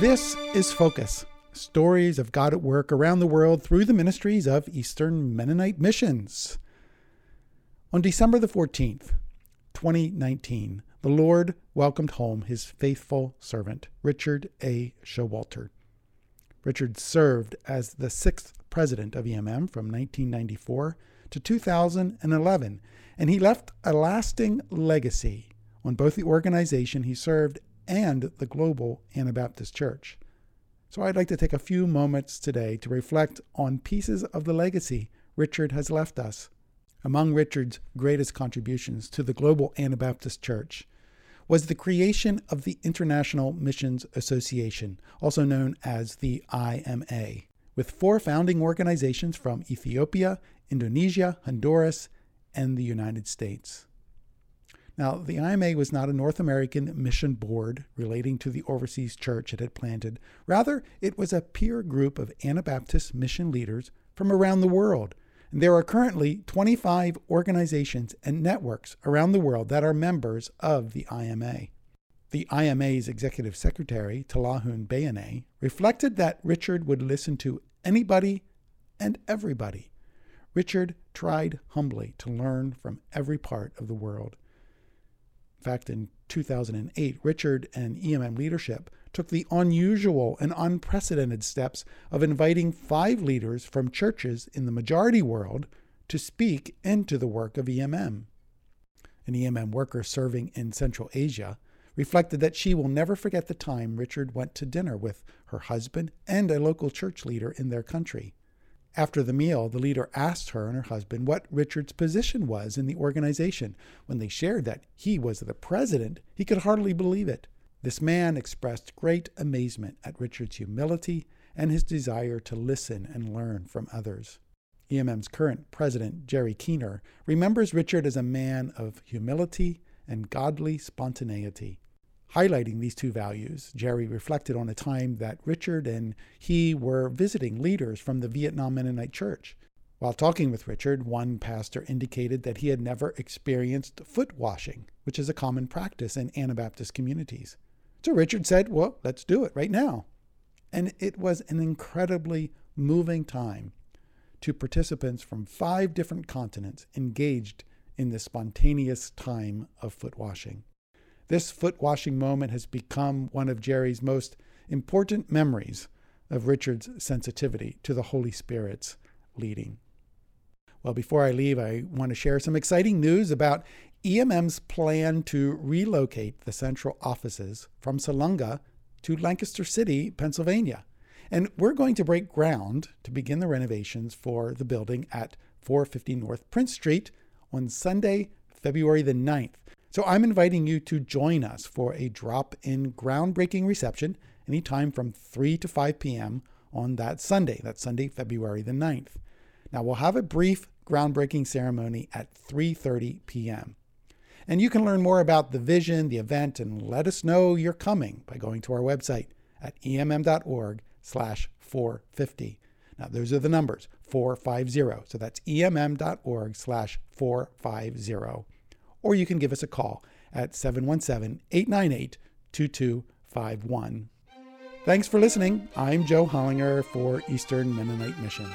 This is Focus stories of God at work around the world through the ministries of Eastern Mennonite Missions. On December the 14th, 2019, the Lord welcomed home his faithful servant, Richard A. Showalter. Richard served as the sixth president of EMM from 1994 to 2011, and he left a lasting legacy on both the organization he served and the global Anabaptist Church. So I'd like to take a few moments today to reflect on pieces of the legacy Richard has left us. Among Richard's greatest contributions to the global Anabaptist Church was the creation of the International Missions Association, also known as the IMA, with four founding organizations from Ethiopia, Indonesia, Honduras, and the United States. Now, the IMA was not a North American mission board relating to the overseas church it had planted. Rather, it was a peer group of Anabaptist mission leaders from around the world. And there are currently 25 organizations and networks around the world that are members of the IMA. The IMA's executive secretary, Tilahun Beyene, reflected that Richard would listen to anybody and everybody. Richard tried humbly to learn from every part of the world. In fact, in 2008, Richard and EMM leadership took the unusual and unprecedented steps of inviting five leaders from churches in the majority world to speak into the work of EMM. An EMM worker serving in Central Asia reflected that she will never forget the time Richard went to dinner with her husband and a local church leader in their country. After the meal, the leader asked her and her husband what Richard's position was in the organization. When they shared that he was the president, he could hardly believe it. This man expressed great amazement at Richard's humility and his desire to listen and learn from others. EMM's current president, Jerry Keener, remembers Richard as a man of humility and godly spontaneity. Highlighting these two values, Jerry reflected on a time that Richard and he were visiting leaders from the Vietnam Mennonite Church. While talking with Richard, one pastor indicated that he had never experienced foot washing, which is a common practice in Anabaptist communities. So Richard said, Well, let's do it right now. And it was an incredibly moving time to participants from five different continents engaged in this spontaneous time of foot washing. This foot washing moment has become one of Jerry's most important memories of Richard's sensitivity to the Holy Spirit's leading. Well, before I leave, I want to share some exciting news about EMM's plan to relocate the central offices from Salunga to Lancaster City, Pennsylvania. And we're going to break ground to begin the renovations for the building at 450 North Prince Street on Sunday, February the 9th. So I'm inviting you to join us for a drop in groundbreaking reception anytime from 3 to 5 p.m. on that Sunday. That's Sunday, February the 9th. Now we'll have a brief groundbreaking ceremony at 3:30 p.m. And you can learn more about the vision, the event, and let us know you're coming by going to our website at emm.org slash 450. Now those are the numbers, 450. So that's emm.org slash 450 or you can give us a call at 717 898 2251. Thanks for listening. I'm Joe Hollinger for Eastern Mennonite Missions.